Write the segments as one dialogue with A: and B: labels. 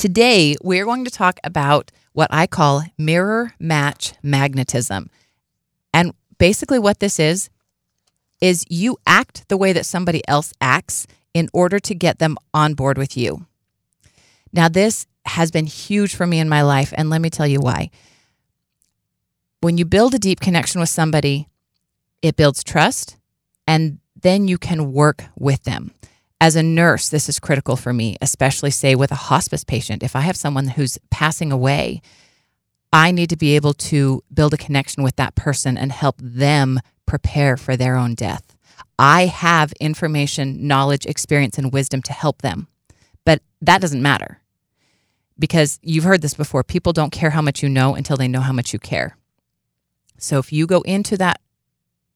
A: Today, we're going to talk about what I call mirror match magnetism. And basically, what this is, is you act the way that somebody else acts in order to get them on board with you. Now, this has been huge for me in my life, and let me tell you why. When you build a deep connection with somebody, it builds trust, and then you can work with them. As a nurse, this is critical for me, especially, say, with a hospice patient. If I have someone who's passing away, I need to be able to build a connection with that person and help them prepare for their own death. I have information, knowledge, experience, and wisdom to help them, but that doesn't matter because you've heard this before. People don't care how much you know until they know how much you care. So if you go into that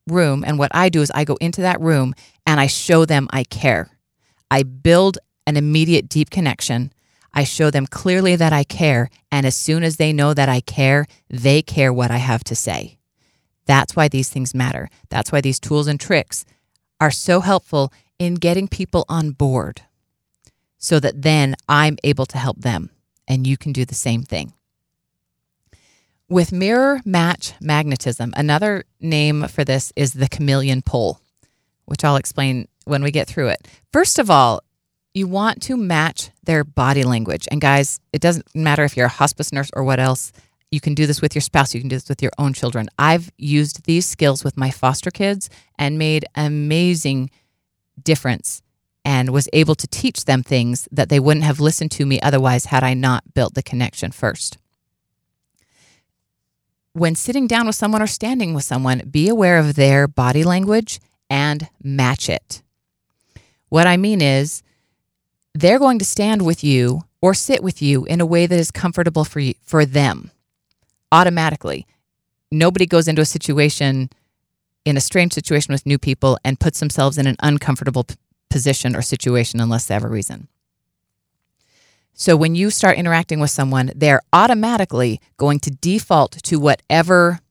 A: room, and what I do is I go into that room and I show them I care. I build an immediate deep connection. I show them clearly that I care. And as soon as they know that I care, they care what I have to say. That's why these things matter. That's why these tools and tricks are so helpful in getting people on board so that then I'm able to help them. And you can do the same thing. With mirror match magnetism, another name for this is the chameleon pull, which I'll explain when we get through it. First of all, you want to match their body language. And guys, it doesn't matter if you're a hospice nurse or what else. You can do this with your spouse, you can do this with your own children. I've used these skills with my foster kids and made amazing difference and was able to teach them things that they wouldn't have listened to me otherwise had I not built the connection first. When sitting down with someone or standing with someone, be aware of their body language and match it. What I mean is, they're going to stand with you or sit with you in a way that is comfortable for you, for them automatically. Nobody goes into a situation in a strange situation with new people and puts themselves in an uncomfortable p- position or situation unless they have a reason. So when you start interacting with someone, they're automatically going to default to whatever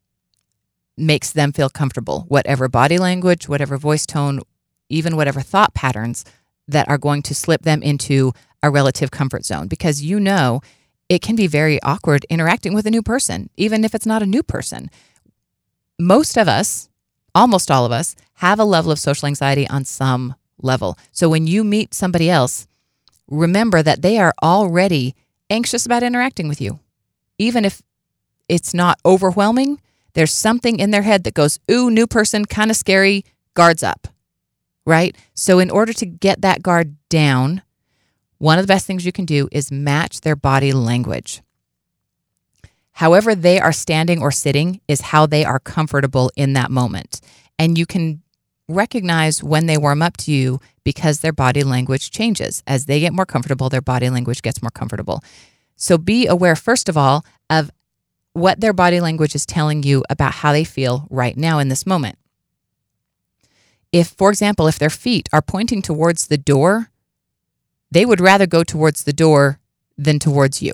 A: makes them feel comfortable, whatever body language, whatever voice tone, even whatever thought patterns that are going to slip them into a relative comfort zone because you know it can be very awkward interacting with a new person, even if it's not a new person. Most of us, almost all of us, have a level of social anxiety on some level. So when you meet somebody else, remember that they are already anxious about interacting with you. Even if it's not overwhelming, there's something in their head that goes, ooh, new person, kind of scary, guards up right? So, in order to get that guard down, one of the best things you can do is match their body language. However, they are standing or sitting is how they are comfortable in that moment. And you can recognize when they warm up to you because their body language changes. As they get more comfortable, their body language gets more comfortable. So be aware, first of all, of what their body language is telling you about how they feel right now in this moment if, for example, if their feet are pointing towards the door, they would rather go towards the door than towards you.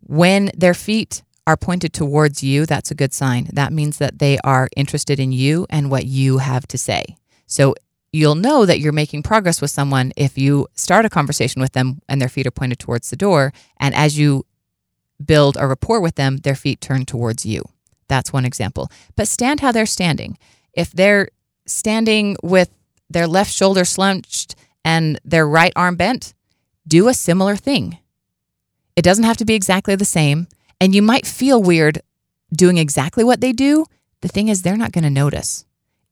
A: When their feet are pointed towards you, that's a good sign. That means that they are interested in you and what you have to say. So you'll know that you're making progress with someone if you start a conversation with them and their feet are pointed towards the door. And as you build a rapport with them, their feet turn towards you. That's one example. But stand how they're standing if they're standing with their left shoulder slouched and their right arm bent, do a similar thing. It doesn't have to be exactly the same. And you might feel weird doing exactly what they do. The thing is, they're not going to notice.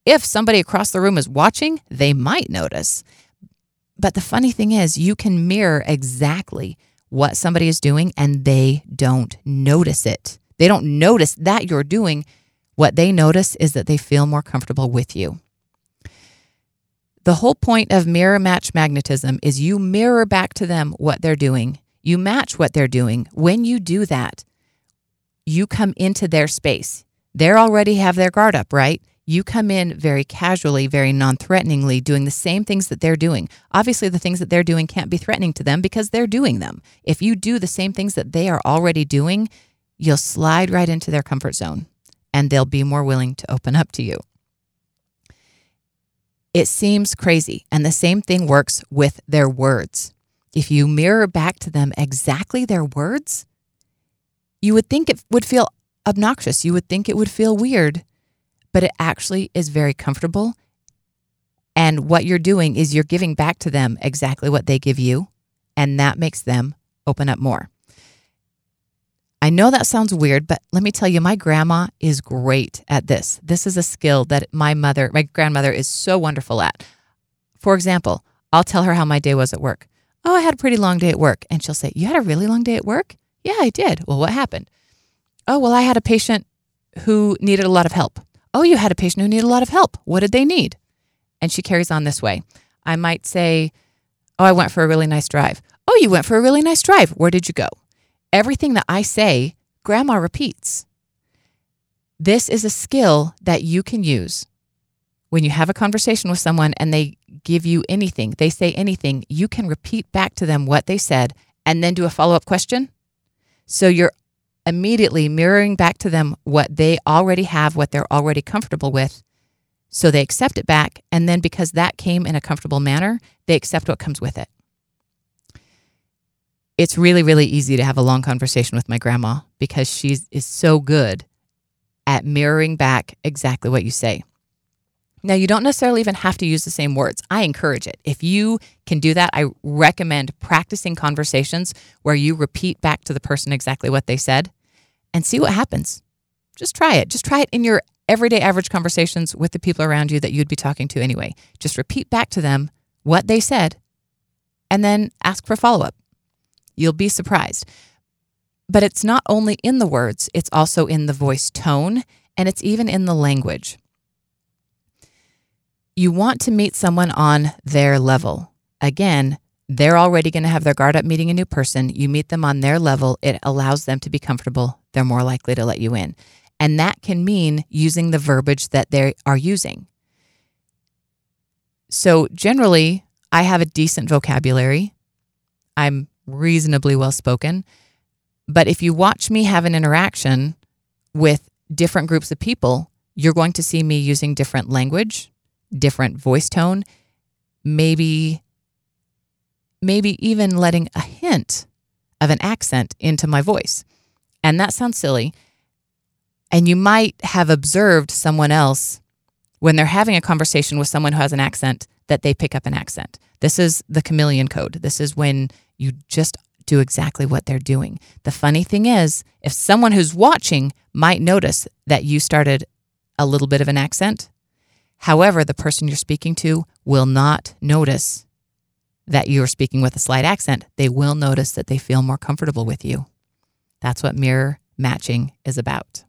A: If somebody across the room is watching, they might notice. But the funny thing is, you can mirror exactly what somebody is doing and they don't notice it. They don't notice that you're doing what they notice is that they feel more comfortable with you. The whole point of mirror match magnetism is you mirror back to them what they're doing. You match what they're doing. When you do that, you come into their space. They already have their guard up, right? You come in very casually, very non threateningly, doing the same things that they're doing. Obviously, the things that they're doing can't be threatening to them because they're doing them. If you do the same things that they are already doing, you'll slide right into their comfort zone and they'll be more willing to open up to you. It seems crazy, and the same thing works with their words. if you mirror back to them exactly their words, you would think it would feel obnoxious. You would think it would feel weird, but it actually is very comfortable. And what you're doing is you're giving back to them exactly what they give you, and that makes them open up more. I know that sounds weird, but let me tell you, my grandma is great at this. This is a skill that my mother, my grandmother, is so wonderful at. For example, I'll tell her how my day was at work. Oh, I had a pretty long day at work. And she'll say, You had a really long day at work? Yeah, I did. Well, what happened? Oh, well, I had a patient who needed a lot of help. Oh, you had a patient who needed a lot of help. What did they need? And she carries on this way. I might say, Oh, I went for a really nice drive. Oh, you went for a really nice drive. Where did you go? Everything that I say, grandma repeats. This is a skill that you can use when you have a conversation with someone and they give you anything, they say anything, you can repeat back to them what they said and then do a follow up question. So you're immediately mirroring back to them what they already have, what they're already comfortable with. So they accept it back. And then because that came in a comfortable manner, they accept what comes with it. It's really, really easy to have a long conversation with my grandma because she is so good at mirroring back exactly what you say. Now, you don't necessarily even have to use the same words. I encourage it. If you can do that, I recommend practicing conversations where you repeat back to the person exactly what they said and see what happens. Just try it. Just try it in your everyday average conversations with the people around you that you'd be talking to anyway. Just repeat back to them what they said and then ask for follow up. You'll be surprised. But it's not only in the words, it's also in the voice tone and it's even in the language you want to meet someone on their level. Again, they're already going to have their guard up meeting a new person. You meet them on their level, it allows them to be comfortable. They're more likely to let you in. And that can mean using the verbiage that they are using. So, generally, I have a decent vocabulary. I'm reasonably well spoken. But if you watch me have an interaction with different groups of people, you're going to see me using different language, different voice tone, maybe maybe even letting a hint of an accent into my voice. And that sounds silly. And you might have observed someone else when they're having a conversation with someone who has an accent that they pick up an accent. This is the chameleon code. This is when you just do exactly what they're doing. The funny thing is, if someone who's watching might notice that you started a little bit of an accent, However, the person you're speaking to will not notice that you're speaking with a slight accent. They will notice that they feel more comfortable with you. That's what mirror matching is about.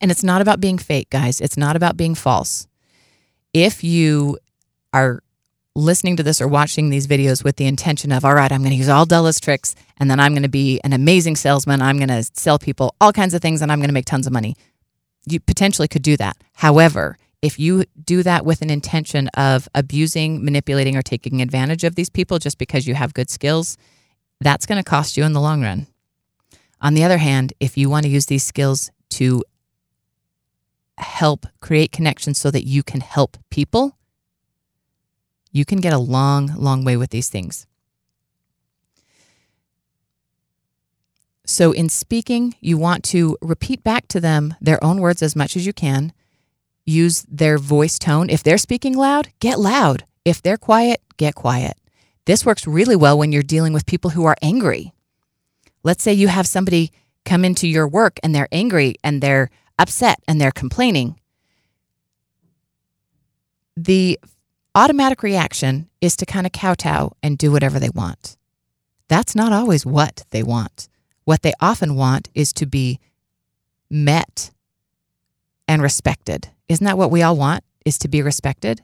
A: And it's not about being fake, guys. It's not about being false. If you are listening to this or watching these videos with the intention of, all right, I'm going to use all Della's tricks and then I'm going to be an amazing salesman. I'm going to sell people all kinds of things and I'm going to make tons of money. You potentially could do that. However, if you do that with an intention of abusing, manipulating, or taking advantage of these people just because you have good skills, that's going to cost you in the long run. On the other hand, if you want to use these skills to help create connections so that you can help people, you can get a long, long way with these things. So, in speaking, you want to repeat back to them their own words as much as you can use their voice tone. If they're speaking loud, get loud. If they're quiet, get quiet. This works really well when you're dealing with people who are angry. Let's say you have somebody come into your work and they're angry and they're upset and they're complaining. The automatic reaction is to kind of kowtow and do whatever they want. That's not always what they want. What they often want is to be met and respected. Isn't that what we all want? Is to be respected?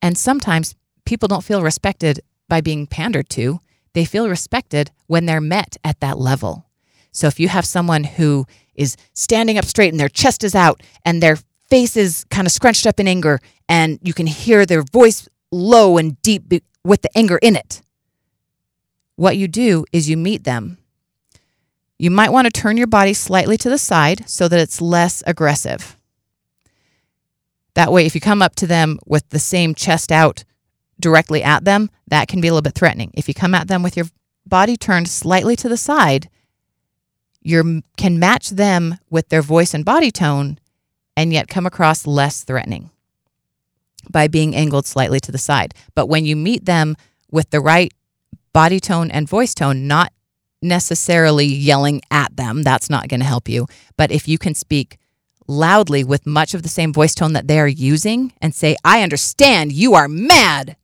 A: And sometimes people don't feel respected by being pandered to. They feel respected when they're met at that level. So if you have someone who is standing up straight and their chest is out and their face is kind of scrunched up in anger and you can hear their voice low and deep with the anger in it, what you do is you meet them. You might want to turn your body slightly to the side so that it's less aggressive. That way, if you come up to them with the same chest out, directly at them, that can be a little bit threatening. If you come at them with your body turned slightly to the side, you can match them with their voice and body tone and yet come across less threatening by being angled slightly to the side. But when you meet them with the right body tone and voice tone, not necessarily yelling at them, that's not going to help you. But if you can speak loudly with much of the same voice tone that they are using and say, I understand you are mad,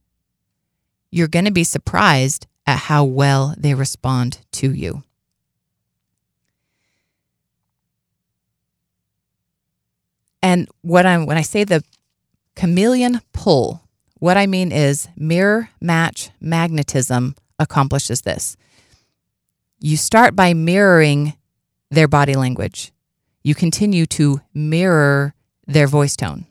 A: you're going to be surprised at how well they respond to you. And what I'm when I say the chameleon pull, what I mean is mirror match magnetism accomplishes this. You start by mirroring their body language. You continue to mirror their voice tone.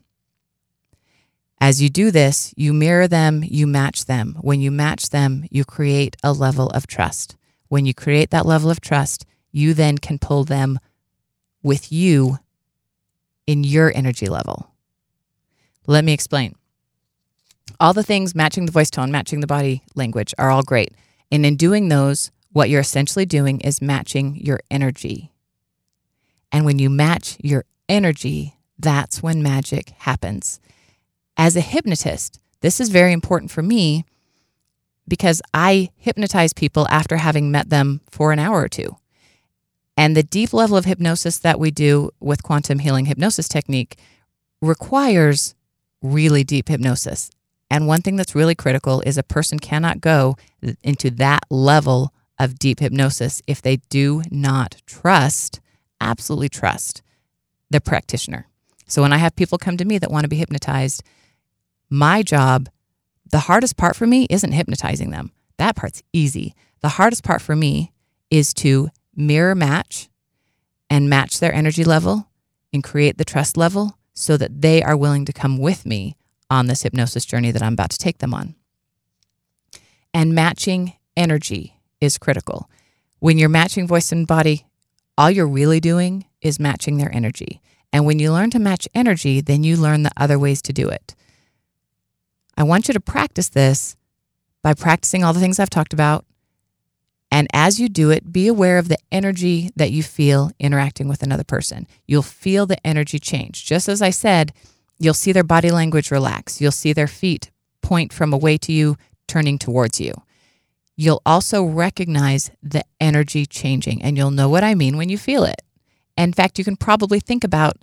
A: As you do this, you mirror them, you match them. When you match them, you create a level of trust. When you create that level of trust, you then can pull them with you in your energy level. Let me explain. All the things matching the voice tone, matching the body language are all great. And in doing those, what you're essentially doing is matching your energy. And when you match your energy, that's when magic happens. As a hypnotist, this is very important for me because I hypnotize people after having met them for an hour or two. And the deep level of hypnosis that we do with quantum healing hypnosis technique requires really deep hypnosis. And one thing that's really critical is a person cannot go into that level of deep hypnosis if they do not trust, absolutely trust the practitioner. So when I have people come to me that want to be hypnotized, my job, the hardest part for me isn't hypnotizing them. That part's easy. The hardest part for me is to mirror match and match their energy level and create the trust level so that they are willing to come with me on this hypnosis journey that I'm about to take them on. And matching energy is critical. When you're matching voice and body, all you're really doing is matching their energy. And when you learn to match energy, then you learn the other ways to do it. I want you to practice this by practicing all the things I've talked about and as you do it, be aware of the energy that you feel interacting with another person. You'll feel the energy change. Just as I said, you'll see their body language relax. You'll see their feet point from away to you, turning towards you. You'll also recognize the energy changing, and you'll know what I mean when you feel it. In fact, you can probably think about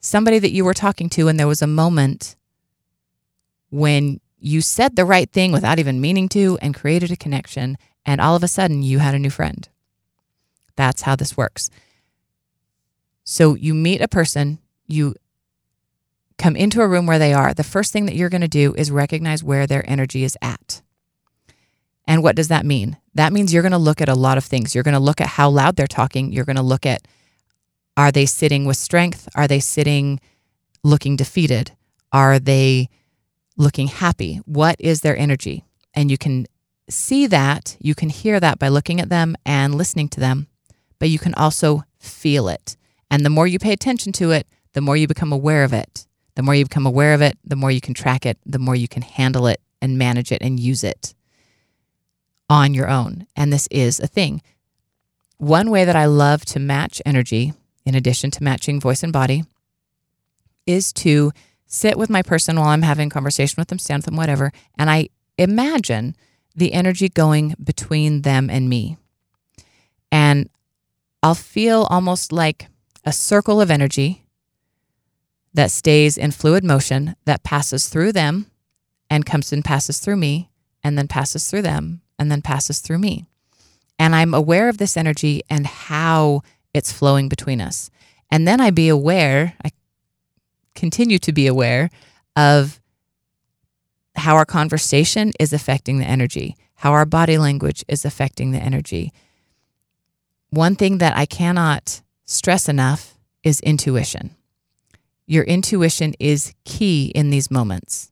A: somebody that you were talking to, and there was a moment when you said the right thing without even meaning to and created a connection and all of a sudden you had a new friend. That's how this works. So you meet a person, you come into a room where they are. The first thing that you're going to do is recognize where their energy is at. And what does that mean? That means you're going to look at a lot of things. You're going to look at how loud they're talking. You're going to look at are they sitting with strength? Are they sitting looking defeated? Are they looking happy? What is their energy? And you can see that, you can hear that by looking at them and listening to them, but you can also feel it. And the more you pay attention to it, the more you become aware of it. The more you become aware of it, the more you can track it, the more you can handle it and manage it and use it on your own. And this is a thing. One way that I love to match energy, in addition to matching voice and body, is to sit with my person while I'm having conversation with them, stand with them, whatever, and I imagine the energy going between them and me. And I'll feel almost like a circle of energy that stays in fluid motion that passes through them and comes and passes through me and then passes through them and then passes through me. And I'm aware of this energy and how it's flowing between us. And then I be aware, I continue to be aware of how our conversation is affecting the energy, how our body language is affecting the energy. One thing that I cannot stress enough is intuition. Your intuition is key in these moments.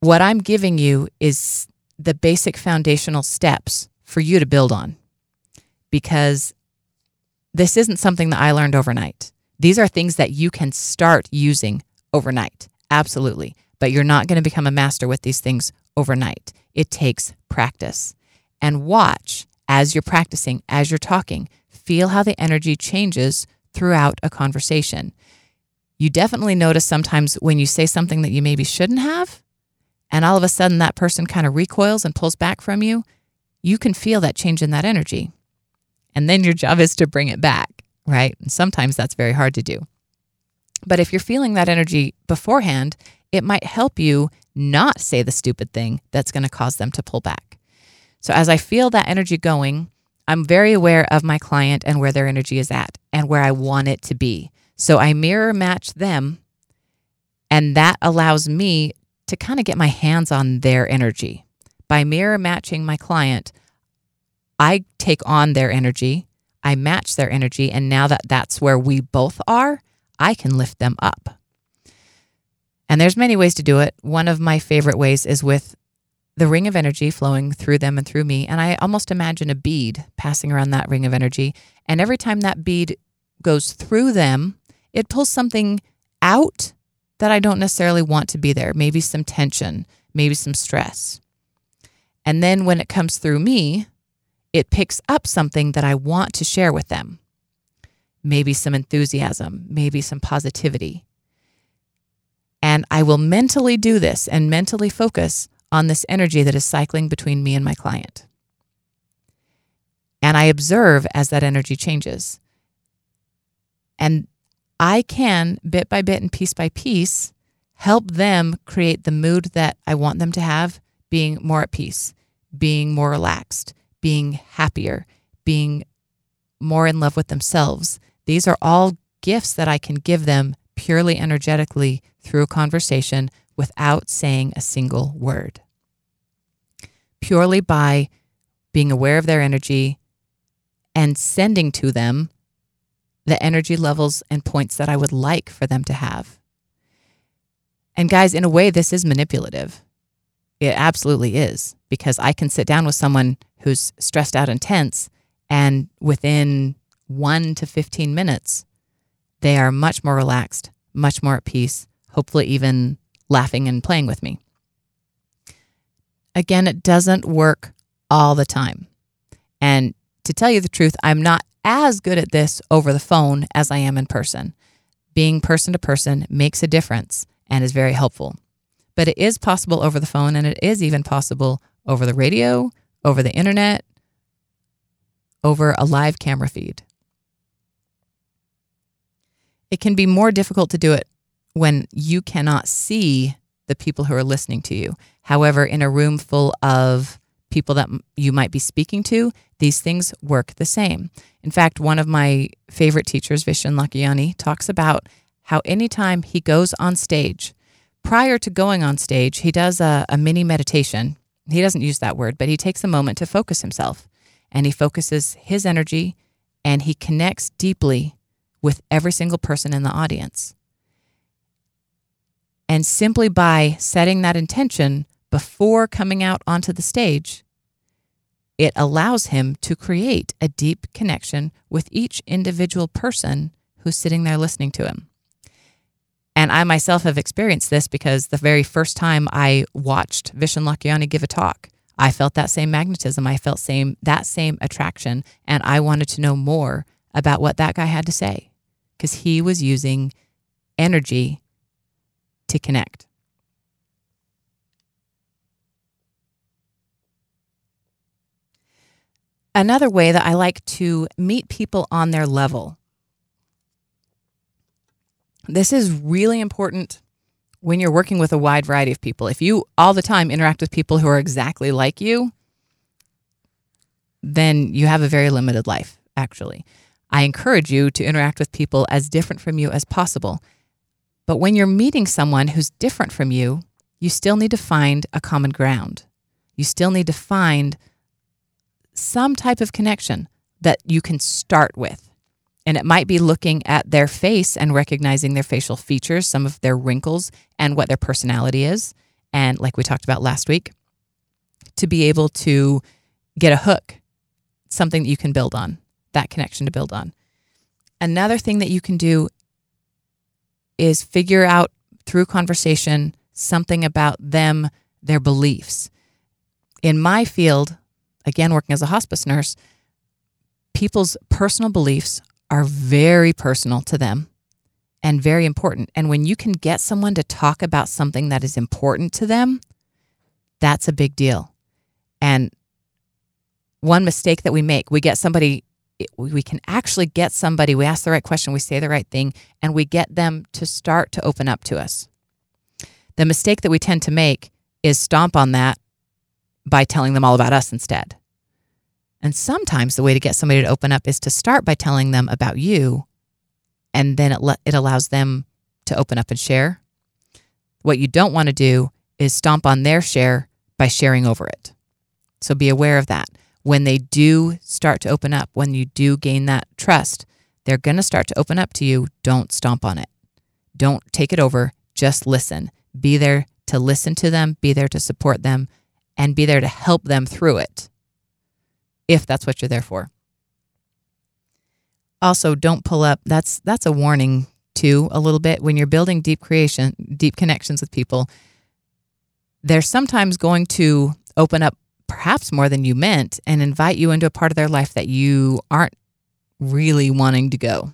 A: What I'm giving you is the basic foundational steps for you to build on because this isn't something that I learned overnight. These are things that you can start using overnight. Absolutely but you're not going to become a master with these things overnight. It takes practice. And watch as you're practicing, as you're talking, feel how the energy changes throughout a conversation. You definitely notice sometimes when you say something that you maybe shouldn't have, and all of a sudden that person kind of recoils and pulls back from you, you can feel that change in that energy. And then your job is to bring it back, right? And sometimes that's very hard to do. But if you're feeling that energy beforehand, it might help you not say the stupid thing that's going to cause them to pull back. So as I feel that energy going, I'm very aware of my client and where their energy is at and where I want it to be. So I mirror match them, and that allows me to kind of get my hands on their energy. By mirror matching my client, I take on their energy, I match their energy, and now that that's where we both are, I can lift them up. And there's many ways to do it. One of my favorite ways is with the ring of energy flowing through them and through me. And I almost imagine a bead passing around that ring of energy. And every time that bead goes through them, it pulls something out that I don't necessarily want to be there. Maybe some tension, maybe some stress. And then when it comes through me, it picks up something that I want to share with them. Maybe some enthusiasm, maybe some positivity. And I will mentally do this and mentally focus on this energy that is cycling between me and my client. And I observe as that energy changes. And I can, bit by bit and piece by piece, help them create the mood that I want them to have, being more at peace, being more relaxed, being happier, being more in love with themselves. These are all gifts that I can give them purely energetically through a conversation without saying a single word. Purely by being aware of their energy and sending to them the energy levels and points that I would like for them to have. And guys, in a way, this is manipulative. It absolutely is because I can sit down with someone who's stressed out and tense, and within one to 15 minutes, they are much more relaxed, much more at peace, hopefully, even laughing and playing with me. Again, it doesn't work all the time. And to tell you the truth, I'm not as good at this over the phone as I am in person. Being person to person makes a difference and is very helpful. But it is possible over the phone, and it is even possible over the radio, over the internet, over a live camera feed. It can be more difficult to do it when you cannot see the people who are listening to you. However, in a room full of people that you might be speaking to, these things work the same. In fact, one of my favorite teachers, Vishen Lakhiani, talks about how anytime he goes on stage, prior to going on stage, he does a, a mini meditation. He doesn't use that word, but he takes a moment to focus himself and he focuses his energy and he connects deeply with every single person in the audience. And simply by setting that intention before coming out onto the stage, it allows him to create a deep connection with each individual person who's sitting there listening to him. And I myself have experienced this because the very first time I watched Vishen Lakhiani give a talk, I felt that same magnetism. I felt same that same attraction, and I wanted to know more about what that guy had to say because he was using energy to connect. Another way that I like to meet people on their level. This is really important when you're working with a wide variety of people. If you all the time interact with people who are exactly like you, then you have a very limited life, actually. I encourage you to interact with people as different from you as possible. But when you're meeting someone who's different from you, you still need to find a common ground. You still need to find some type of connection that you can start with. And it might be looking at their face and recognizing their facial features, some of their wrinkles, and what their personality is. And like we talked about last week, to be able to get a hook, something that you can build on, that connection to build on. Another thing that you can do is figure out through conversation something about them, their beliefs. In my field, again, working as a hospice nurse, people's personal beliefs are very personal to them and very important. And when you can get someone to talk about something that is important to them, that's a big deal. And one mistake that we make, we get somebody, we can actually get somebody, we ask the right question, we say the right thing, and we get them to start to open up to us. The mistake that we tend to make is stomp on that by telling them all about us instead. And sometimes the way to get somebody to open up is to start by telling them about you, and then it, le- it allows them to open up and share. What you don't want to do is stomp on their share by sharing over it. So be aware of that. When they do start to open up, when you do gain that trust, they're going to start to open up to you. Don't stomp on it. Don't take it over. Just listen. Be there to listen to them, be there to support them, and be there to help them through it if that's what you're there for. Also, don't pull up. That's that's a warning too a little bit when you're building deep creation, deep connections with people. They're sometimes going to open up perhaps more than you meant and invite you into a part of their life that you aren't really wanting to go.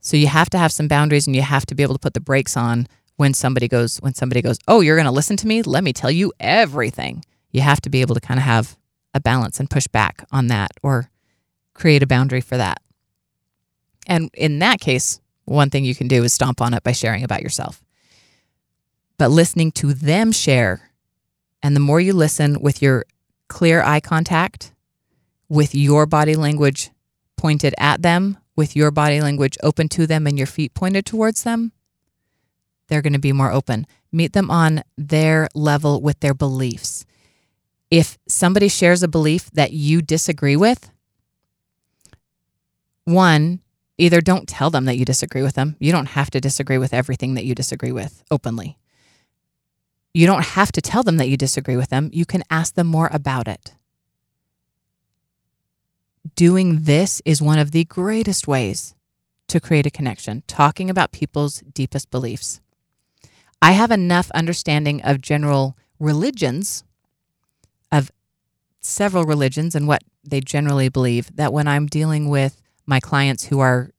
A: So you have to have some boundaries and you have to be able to put the brakes on when somebody goes when somebody goes, "Oh, you're going to listen to me? Let me tell you everything." You have to be able to kind of have a balance and push back on that or create a boundary for that. And in that case, one thing you can do is stomp on it by sharing about yourself. But listening to them share, and the more you listen with your clear eye contact, with your body language pointed at them, with your body language open to them and your feet pointed towards them, they're going to be more open. Meet them on their level with their beliefs. If somebody shares a belief that you disagree with, one, either don't tell them that you disagree with them. You don't have to disagree with everything that you disagree with openly. You don't have to tell them that you disagree with them. You can ask them more about it. Doing this is one of the greatest ways to create a connection, talking about people's deepest beliefs. I have enough understanding of general religions, of several religions and what they generally believe, that when I'm dealing with my clients who are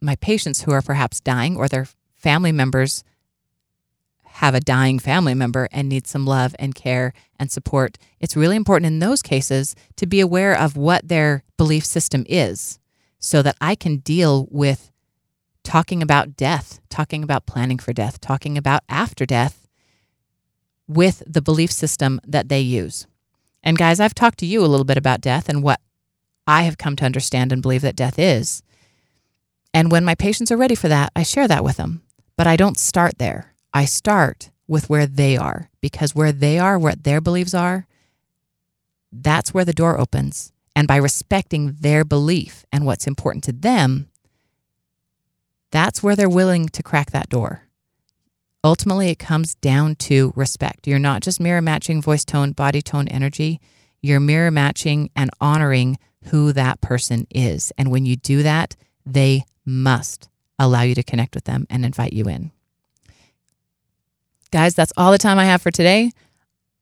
A: my patients who are perhaps dying or their family members have a dying family member and need some love and care and support, it's really important in those cases to be aware of what their belief system is so that I can deal with talking about death, talking about planning for death, talking about after death with the belief system that they use. And guys, I've talked to you a little bit about death and what I have come to understand and believe that death is. And when my patients are ready for that, I share that with them. But I don't start there. I start with where they are because where they are, what their beliefs are, that's where the door opens. And by respecting their belief and what's important to them, that's where they're willing to crack that door. Ultimately, it comes down to respect. You're not just mirror matching voice tone, body tone, energy. You're mirror matching and honoring who that person is. And when you do that, they must allow you to connect with them and invite you in. Guys, that's all the time I have for today.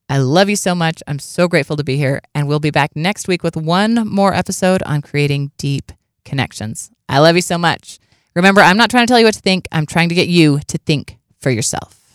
A: I love you so much. I'm so grateful to be here. And we'll be back next week with one more episode on creating deep connections. I love you so much. Remember, I'm not trying to tell you what to think, I'm trying to get you to think for yourself.